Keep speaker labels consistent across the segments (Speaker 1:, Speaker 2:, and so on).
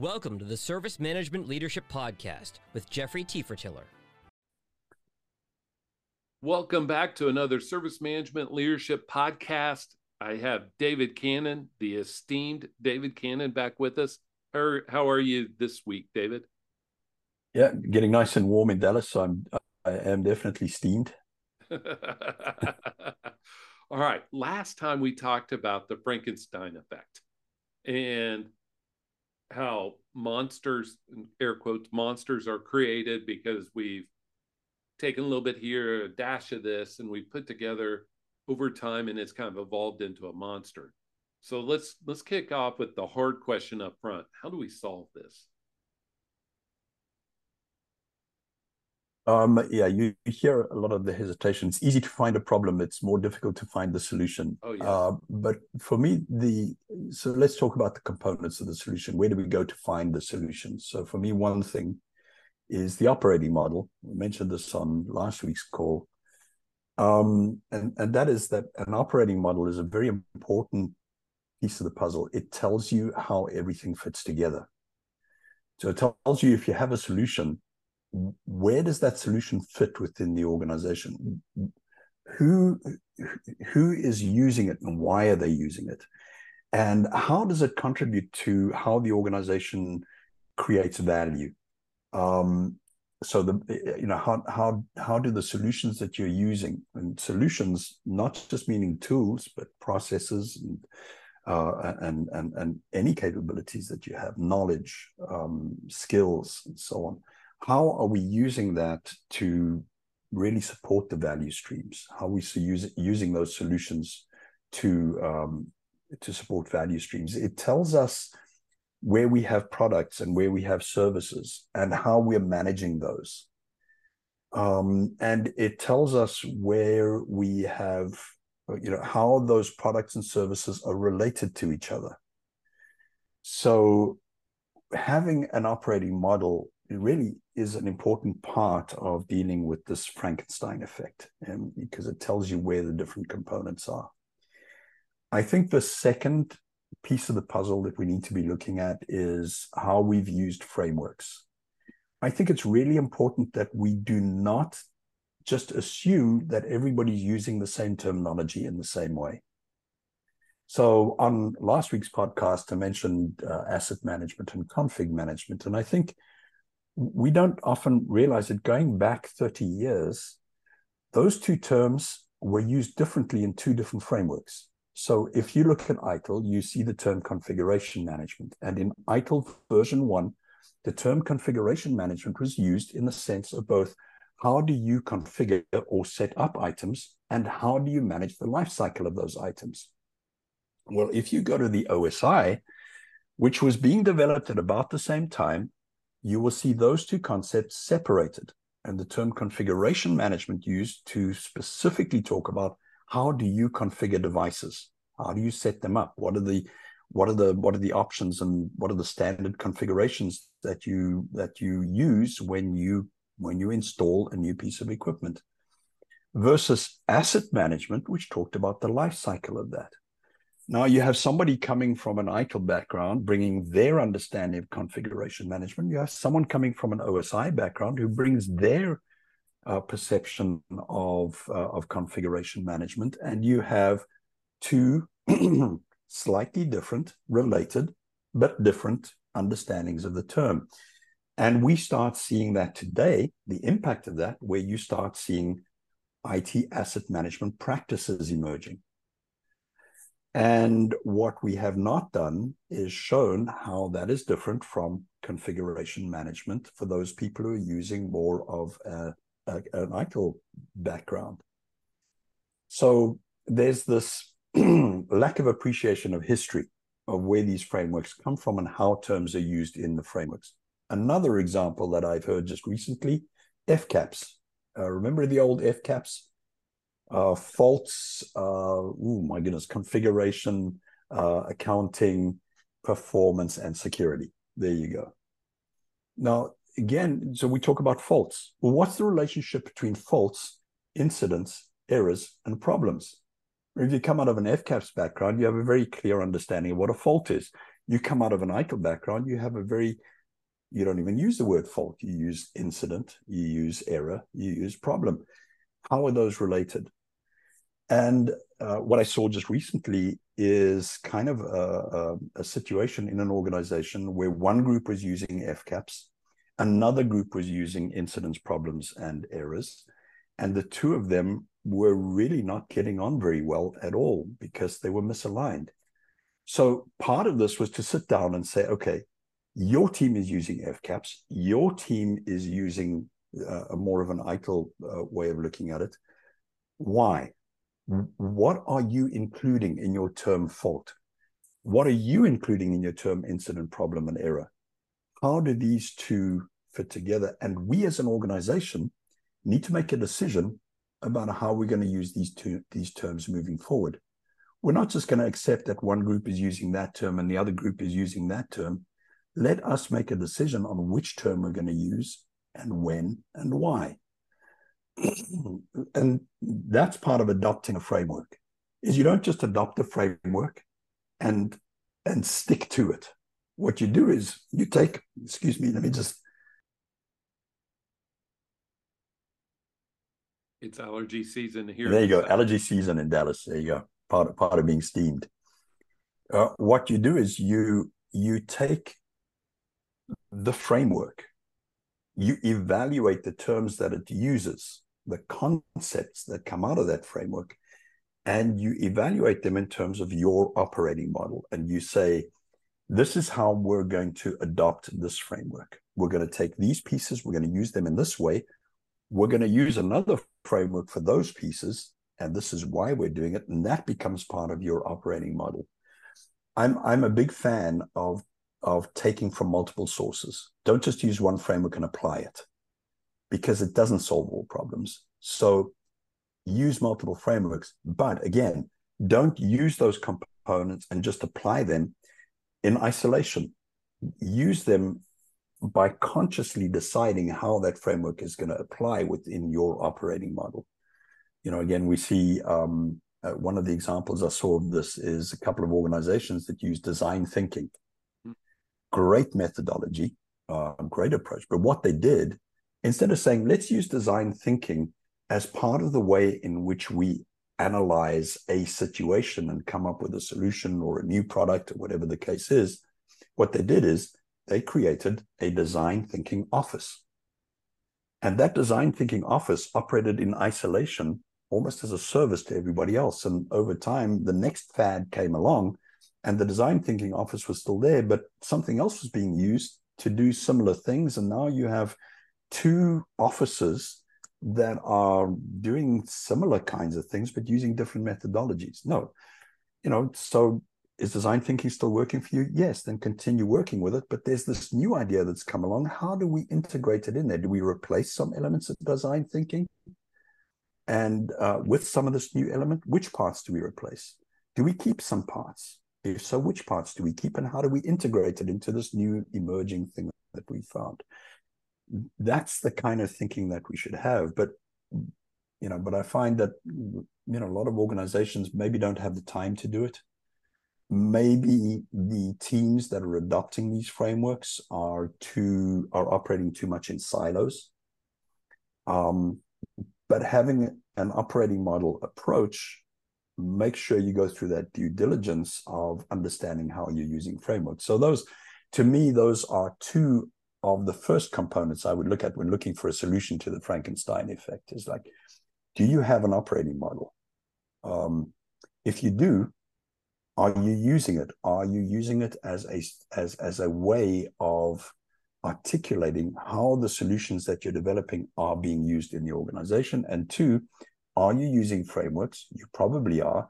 Speaker 1: Welcome to the Service Management Leadership Podcast with Jeffrey Tefertiller.
Speaker 2: Welcome back to another Service Management Leadership Podcast. I have David Cannon, the esteemed David Cannon, back with us. How, how are you this week, David?
Speaker 3: Yeah, getting nice and warm in Dallas. So I'm I am definitely steamed.
Speaker 2: All right. Last time we talked about the Frankenstein effect and how monsters, air quotes, monsters are created because we've taken a little bit here, a dash of this, and we put together over time, and it's kind of evolved into a monster. So let's let's kick off with the hard question up front. How do we solve this?
Speaker 3: Um, yeah, you, hear a lot of the hesitation. It's easy to find a problem. It's more difficult to find the solution.
Speaker 2: Oh, yeah.
Speaker 3: Uh, but for me, the so let's talk about the components of the solution. Where do we go to find the solution? So for me, one thing is the operating model. We mentioned this on last week's call. Um, and, and that is that an operating model is a very important piece of the puzzle. It tells you how everything fits together. So it tells you if you have a solution, where does that solution fit within the organization? Who who is using it and why are they using it? And how does it contribute to how the organization creates value? Um, so the you know how how how do the solutions that you're using and solutions not just meaning tools but processes and uh, and and and any capabilities that you have knowledge um, skills and so on how are we using that to really support the value streams? How are we use, using those solutions to um, to support value streams? It tells us where we have products and where we have services and how we're managing those. Um, and it tells us where we have, you know, how those products and services are related to each other. So having an operating model really is an important part of dealing with this Frankenstein effect um, because it tells you where the different components are. I think the second piece of the puzzle that we need to be looking at is how we've used frameworks. I think it's really important that we do not just assume that everybody's using the same terminology in the same way. So on last week's podcast, I mentioned uh, asset management and config management, and I think we don't often realize that going back 30 years, those two terms were used differently in two different frameworks. So if you look at ITIL, you see the term configuration management. And in ITIL version one, the term configuration management was used in the sense of both how do you configure or set up items and how do you manage the life cycle of those items? Well, if you go to the OSI, which was being developed at about the same time, you will see those two concepts separated and the term configuration management used to specifically talk about how do you configure devices? How do you set them up? What are the what are the what are the options and what are the standard configurations that you that you use when you when you install a new piece of equipment? Versus asset management which talked about the life cycle of that now you have somebody coming from an ITIL background, bringing their understanding of configuration management. You have someone coming from an OSI background who brings their uh, perception of uh, of configuration management, and you have two slightly different, related but different understandings of the term. And we start seeing that today, the impact of that, where you start seeing IT asset management practices emerging. And what we have not done is shown how that is different from configuration management for those people who are using more of a, a, an ITIL background. So there's this lack of appreciation of history of where these frameworks come from and how terms are used in the frameworks. Another example that I've heard just recently, FCAPS. Uh, remember the old FCAPS? Uh, faults, oh my goodness, configuration, uh, accounting, performance, and security. There you go. Now, again, so we talk about faults. Well, what's the relationship between faults, incidents, errors, and problems? If you come out of an FCAPS background, you have a very clear understanding of what a fault is. You come out of an ITIL background, you have a very, you don't even use the word fault. You use incident, you use error, you use problem. How are those related? And uh, what I saw just recently is kind of a, a, a, situation in an organization where one group was using FCAPS, another group was using incidents, problems, and errors. And the two of them were really not getting on very well at all because they were misaligned. So part of this was to sit down and say, okay, your team is using FCAPS, your team is using uh, a more of an ITIL uh, way of looking at it. Why? What are you including in your term fault? What are you including in your term incident, problem, and error? How do these two fit together? And we as an organization need to make a decision about how we're going to use these two these terms moving forward. We're not just going to accept that one group is using that term and the other group is using that term. Let us make a decision on which term we're going to use and when and why. And that's part of adopting a framework is you don't just adopt a framework and and stick to it. What you do is you take, excuse me, let me just
Speaker 2: It's allergy season here.
Speaker 3: There you go. Allergy season in Dallas. There you go. Part of, part of being steamed. Uh, what you do is you you take the framework, you evaluate the terms that it uses, the concepts that come out of that framework, and you evaluate them in terms of your operating model. And you say, this is how we're going to adopt this framework. We're going to take these pieces, we're going to use them in this way. We're going to use another framework for those pieces, and this is why we're doing it. And that becomes part of your operating model. I'm I'm a big fan of of taking from multiple sources. Don't just use one framework and apply it because it doesn't solve all problems. So use multiple frameworks, but again, don't use those components and just apply them in isolation. Use them by consciously deciding how that framework is going to apply within your operating model. You know, again, we see um, uh, one of the examples I saw of this is a couple of organizations that use design thinking. Hmm. Great methodology, uh, great approach. But what they did, instead of saying, let's use design thinking as part of the way in which we analyze a situation and come up with a solution or a new product or whatever the case is, what they did is they created a design thinking office. And that design thinking office operated in isolation, almost as a service to everybody else. And over time, the next fad came along, and the design thinking office was still there, but something else was being used to do similar things. And now you have two offices that are doing similar kinds of things, but using different methodologies. No, you know, so is design thinking still working for you? Yes, then continue working with it. But there's this new idea that's come along. How do we integrate it in there? Do we replace some elements of design thinking? And uh, with some of this new element, which parts do we replace? Do we keep some parts? If so, which parts do we keep? And how do we integrate it into this new emerging thing that we found? That's the kind of thinking that we should have. But you know, but I find that you know a lot of organizations maybe don't have the time to do it maybe the teams that are adopting these frameworks are too are operating too much in silos um, but having an operating model approach make sure you go through that due diligence of understanding how you're using frameworks so those to me those are two of the first components i would look at when looking for a solution to the frankenstein effect is like do you have an operating model um, if you do are you using it? Are you using it as a as as a way of articulating how the solutions that you're developing are being used in the organization? And two, are you using frameworks? You probably are,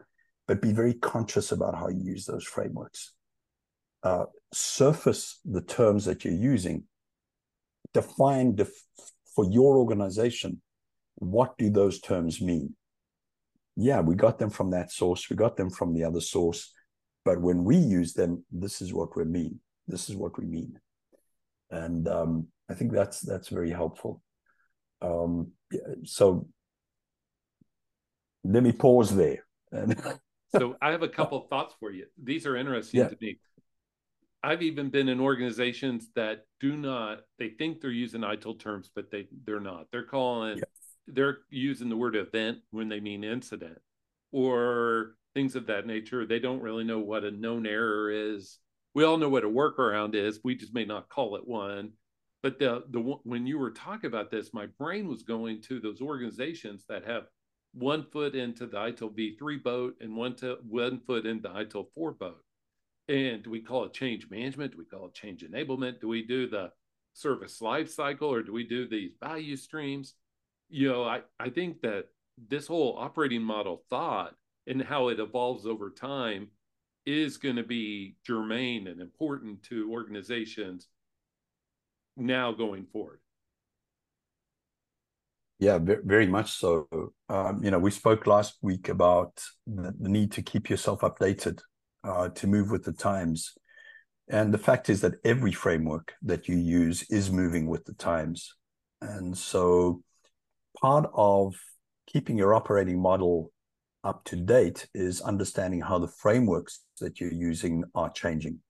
Speaker 3: but be very conscious about how you use those frameworks. Uh, surface the terms that you're using. Define def- for your organization what do those terms mean yeah we got them from that source we got them from the other source but when we use them, this is what we mean. This is what we mean. And um, I think that's that's very helpful. Um, so let me pause there.
Speaker 2: so I have a couple thoughts for you. These are interesting yeah. to me. I've even been in organizations that do not, they think they're using ITIL terms, but they, they're not. They're calling, yeah. they're using the word event when they mean incident or things of that nature. They don't really know what a known error is. We all know what a workaround is. We just may not call it one. But the the when you were talking about this, my brain was going to those organizations that have one foot into the ITIL V3 boat and one to one foot into the ITIL 4 boat. And do we call it change management? Do we call it change enablement? Do we do the service life cycle or do we do these value streams? You know, I, I think that this whole operating model thought and how it evolves over time is going to be germane and important to organizations now going forward.
Speaker 3: Yeah, very much so. Um, you know, we spoke last week about the, the need to keep yourself updated, uh, to move with the times. And the fact is that every framework that you use is moving with the times. And so part of keeping your operating model up to date is understanding how the frameworks that you're using are changing.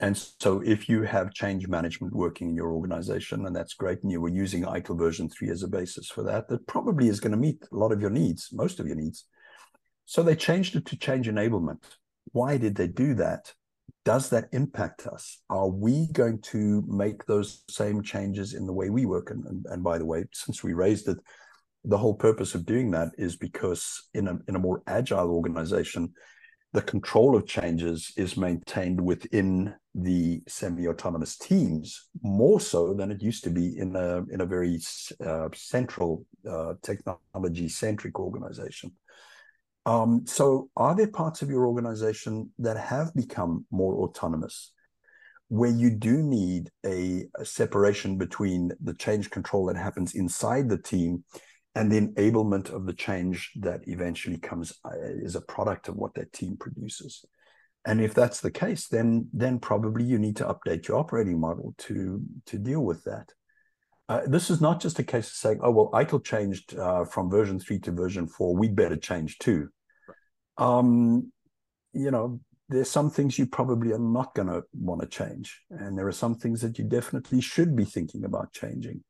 Speaker 3: And so if you have change management working in your organization, and that's great, and you were using ITIL version 3 as a basis for that, that probably is going to meet a lot of your needs, most of your needs. So they changed it to change enablement. Why did they do that? Does that impact us? Are we going to make those same changes in the way we work? And, and, and by the way, since we raised it, the whole purpose of doing that is because in a, in a more agile organization, the control of changes is maintained within the semi-autonomous teams more so than it used to be in a in a very uh, central uh, technology centric organization. Um, so, are there parts of your organization that have become more autonomous, where you do need a, a separation between the change control that happens inside the team and the enablement of the change that eventually comes uh, is a product of what that team produces? And if that's the case then then probably you need to update your operating model to to deal with that. Uh, this is not just a case of saying oh well ITIL changed uh, from version 3 to version 4 We'd better change too um, you know there's some things you probably are not going to want to change and there are some things that you definitely should be thinking about changing.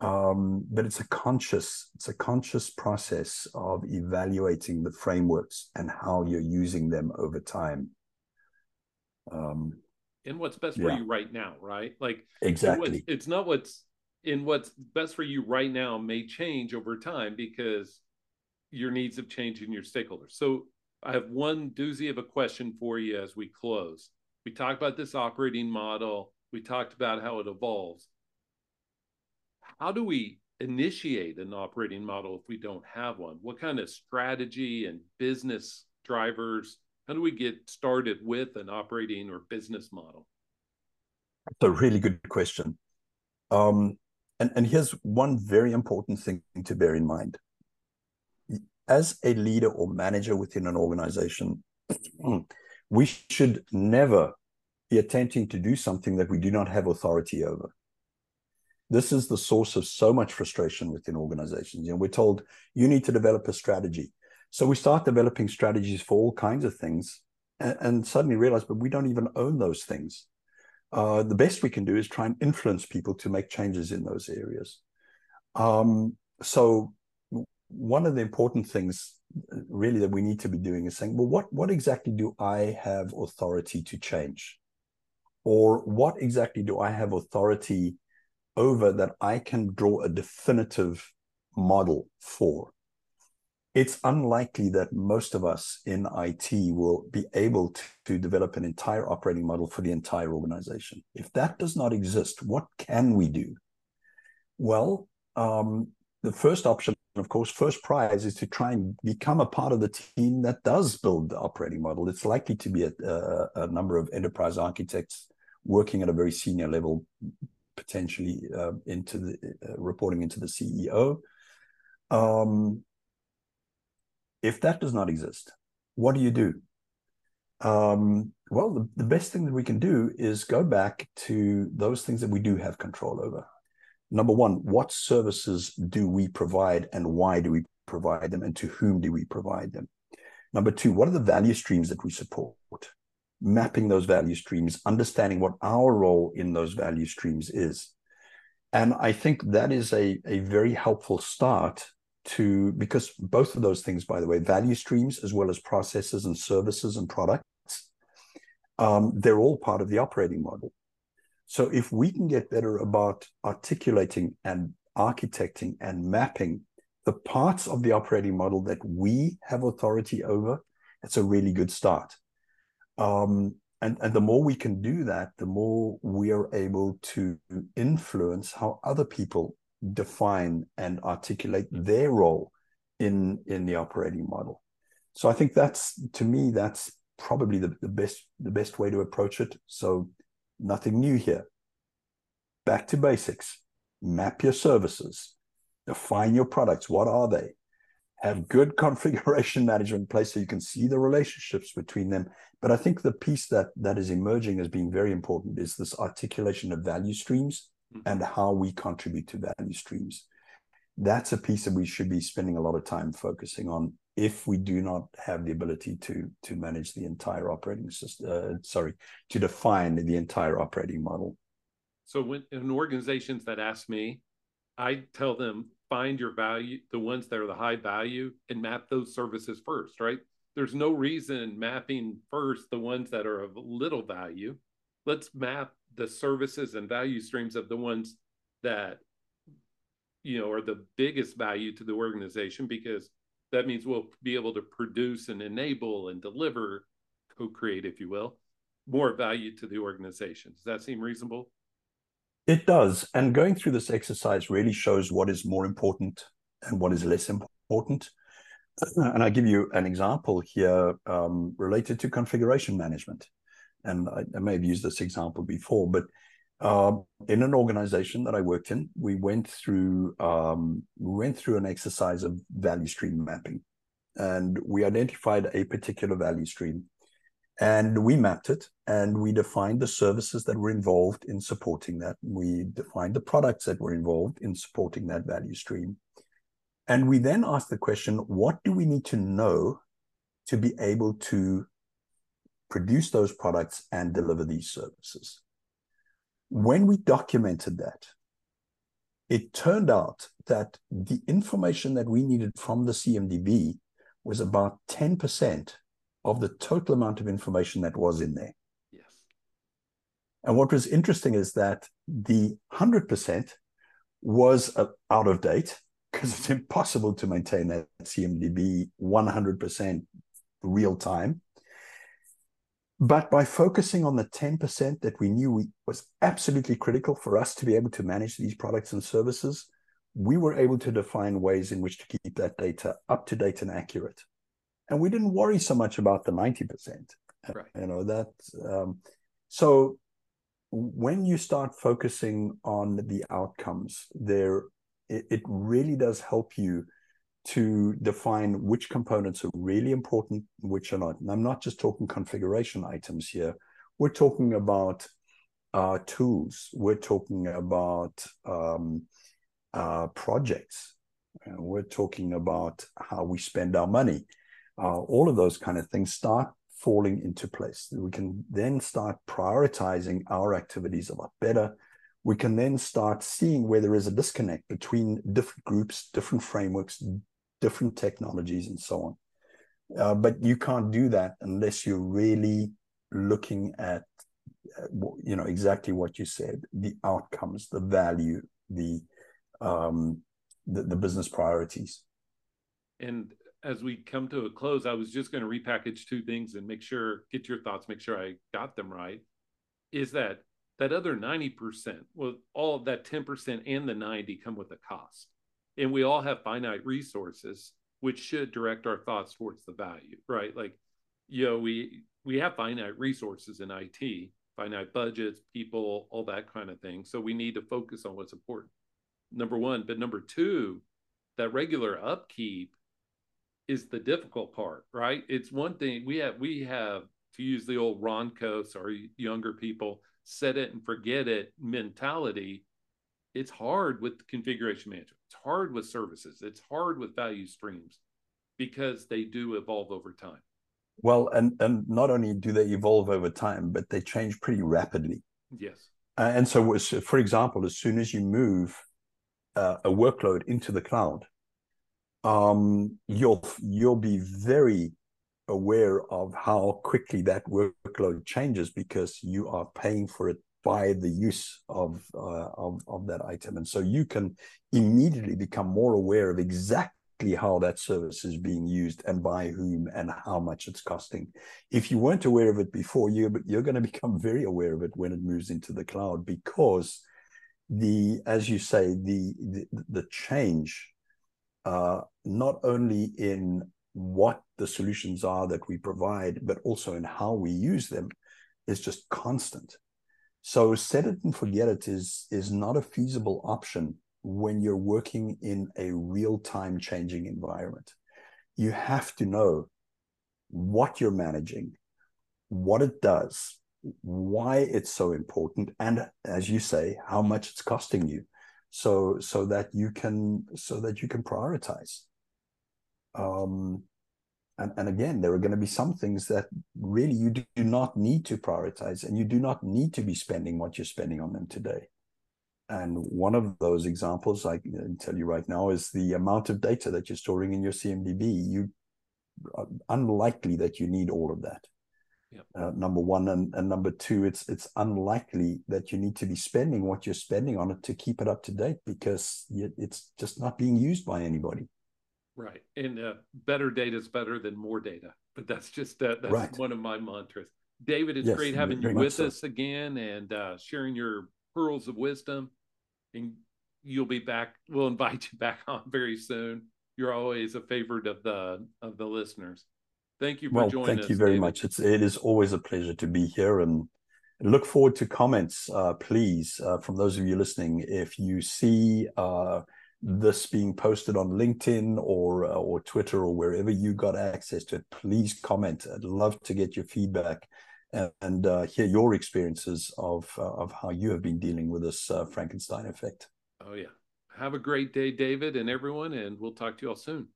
Speaker 3: Um, but it's a conscious it's a conscious process of evaluating the frameworks and how you're using them over time.
Speaker 2: Um, and what's best yeah. for you right now right? Like
Speaker 3: exactly.
Speaker 2: it's not what's in what's best for you right now may change over time because your needs have changed your stakeholders so i have one doozy of a question for you as we close we talked about this operating model we talked about how it evolves how do we initiate an operating model if we don't have one? What kind of strategy and business drivers? How do we get started with an operating or business model?
Speaker 3: That's a really good question. Um, and, and here's one very important thing to bear in mind. As a leader or manager within an organization, we should never be attempting to do something that we do not have authority over this is the source of so much frustration within organizations. You know, we're told you need to develop a strategy. So we start developing strategies for all kinds of things and, and suddenly realize, but we don't even own those things. Uh, the best we can do is try and influence people to make changes in those areas. Um, so one of the important things really that we need to be doing is saying, well, what, what exactly do I have authority to change? Or what exactly do I have authority over that I can draw a definitive model for. It's unlikely that most of us in IT will be able to, to develop an entire operating model for the entire organization. If that does not exist, what can we do? Well, um, the first option, of course, first prize is to try and become a part of the team that does build the operating model. It's likely to be a, a, a number of enterprise architects working at a very senior level, potentially uh, into the uh, reporting into the CEO. Um, if that does not exist, what do you do? Um, well, the, the best thing that we can do is go back to those things that we do have control over. Number one, what services do we provide and why do we provide them and to whom do we provide them? Number two, what are the value streams that we support? mapping those value streams, understanding what our role in those value streams is. And I think that is a, a very helpful start to, because both of those things, by the way, value streams as well as processes and services and products, um, they're all part of the operating model. So if we can get better about articulating and architecting and mapping the parts of the operating model that we have authority over, it's a really good start. Um, and, and the more we can do that, the more we are able to influence how other people define and articulate their role in in the operating model. So I think that's to me that's probably the, the best the best way to approach it. So nothing new here. Back to basics. Map your services. Define your products. What are they? Have good configuration management in place so you can see the relationships between them. But I think the piece that that is emerging as being very important is this articulation of value streams mm-hmm. and how we contribute to value streams. That's a piece that we should be spending a lot of time focusing on if we do not have the ability to to manage the entire operating system uh, sorry to define the entire operating model.
Speaker 2: So when in organizations that ask me i tell them find your value the ones that are the high value and map those services first right? There's no reason mapping first the ones that are of little value. Let's map the services and value streams of the ones that you know are the biggest value to the organization because that means we'll be able to produce and enable and deliver, co create, if you will, more value to the organization. Does that seem reasonable?
Speaker 3: It does. And going through this exercise really shows what is more important and what is less important. And I give you an example here um, related to configuration management. And I, I may have used this example before, but uh, in an organization that I worked in, we went through um, we went through an exercise of value stream mapping, and we identified a particular value stream, and we mapped it, and we defined the services that were involved in supporting that. We defined the products that were involved in supporting that value stream, and we then asked the question: What do we need to know to be able to produce those products and deliver these services? When we documented that, it turned out that the information that we needed from the CMDB was about 10% of the total amount of information that was in there.
Speaker 2: Yes.
Speaker 3: And what was interesting is that the 100% was uh, out of date because it's impossible to maintain that CMDB 100% real time. But by focusing on the 10% that we knew we, was absolutely critical for us to be able to manage these products and services, we were able to define ways in which to keep that data up to date and accurate. And we didn't worry so much about the 90%. Right. You know, that um, so when you start focusing on the outcomes, there it, it really does help you to define which components are really important, which are not. And I'm not just talking configuration items here. We're talking about uh, tools. We're talking about um, uh, projects. And we're talking about how we spend our money. Uh, all of those kind of things start falling into place. We can then start prioritizing our activities a lot better. We can then start seeing where there is a disconnect between different groups, different frameworks, different technologies and so on. Uh, but you can't do that unless you're really looking at, uh, you know, exactly what you said, the outcomes, the value, the um, the, the business priorities.
Speaker 2: And as we come to a close, I was just going to repackage two things and make sure, get your thoughts, make sure I got them right. Is that that other 90%, well, all that 10% and the 90 come with a cost and we all have finite resources which should direct our thoughts towards the value right? Like you know we we have finite resources in IT finite budgets people all that kind of thing. So we need to focus on what's important. Number 1 but number 2 that regular upkeep is the difficult part right? It's one thing we have we have to use the old Roncos or younger people set it and forget it mentality it's hard with configuration management. It's hard with services. It's hard with value streams because they do evolve over time.
Speaker 3: Well, and and not only do they evolve over time, but they change pretty rapidly.
Speaker 2: Yes.
Speaker 3: Uh, and so, for example, as soon as you move uh, a workload into the cloud, um, you'll you'll be very aware of how quickly that workload changes because you are paying for it by the use of, uh, of, of that item. And so you can immediately become more aware of exactly how that service is being used and by whom and how much it's costing. If you weren't aware of it before, you you're going to become very aware of it when it moves into the cloud because the as you say the the, the change uh, not only in what the solutions are that we provide, but also in how we use them, is just constant. So set it and forget it is is not a feasible option when you're working in a real-time changing environment. You have to know what you're managing, what it does, why it's so important, and as you say, how much it's costing you, so so that you can so that you can prioritize. Um, and, and again, there are going to be some things that really you do not need to prioritize, and you do not need to be spending what you're spending on them today. And one of those examples I can tell you right now is the amount of data that you're storing in your CMDB. You uh, unlikely that you need all of that. Yep. Uh, number one, and, and number two, it's it's unlikely that you need to be spending what you're spending on it to keep it up to date because it's just not being used by anybody.
Speaker 2: Right. And uh, better data is better than more data. But that's just uh, that's right. one of my mantras. David, it's yes, great having you with so. us again and uh, sharing your pearls of wisdom. And you'll be back. We'll invite you back on very soon. You're always a favorite of the of the listeners. Thank you for
Speaker 3: well,
Speaker 2: joining
Speaker 3: thank
Speaker 2: us.
Speaker 3: Thank you very
Speaker 2: David.
Speaker 3: much. It's it is always a pleasure to be here and look forward to comments, uh, please, uh, from those of you listening. If you see uh, this being posted on LinkedIn or uh, or Twitter or wherever you got access to it, please comment. I'd love to get your feedback and, and uh, hear your experiences of uh, of how you have been dealing with this uh, Frankenstein effect.
Speaker 2: Oh yeah. Have a great day, David, and everyone, and we'll talk to you all soon.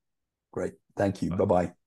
Speaker 3: Great. Thank you. Bye bye.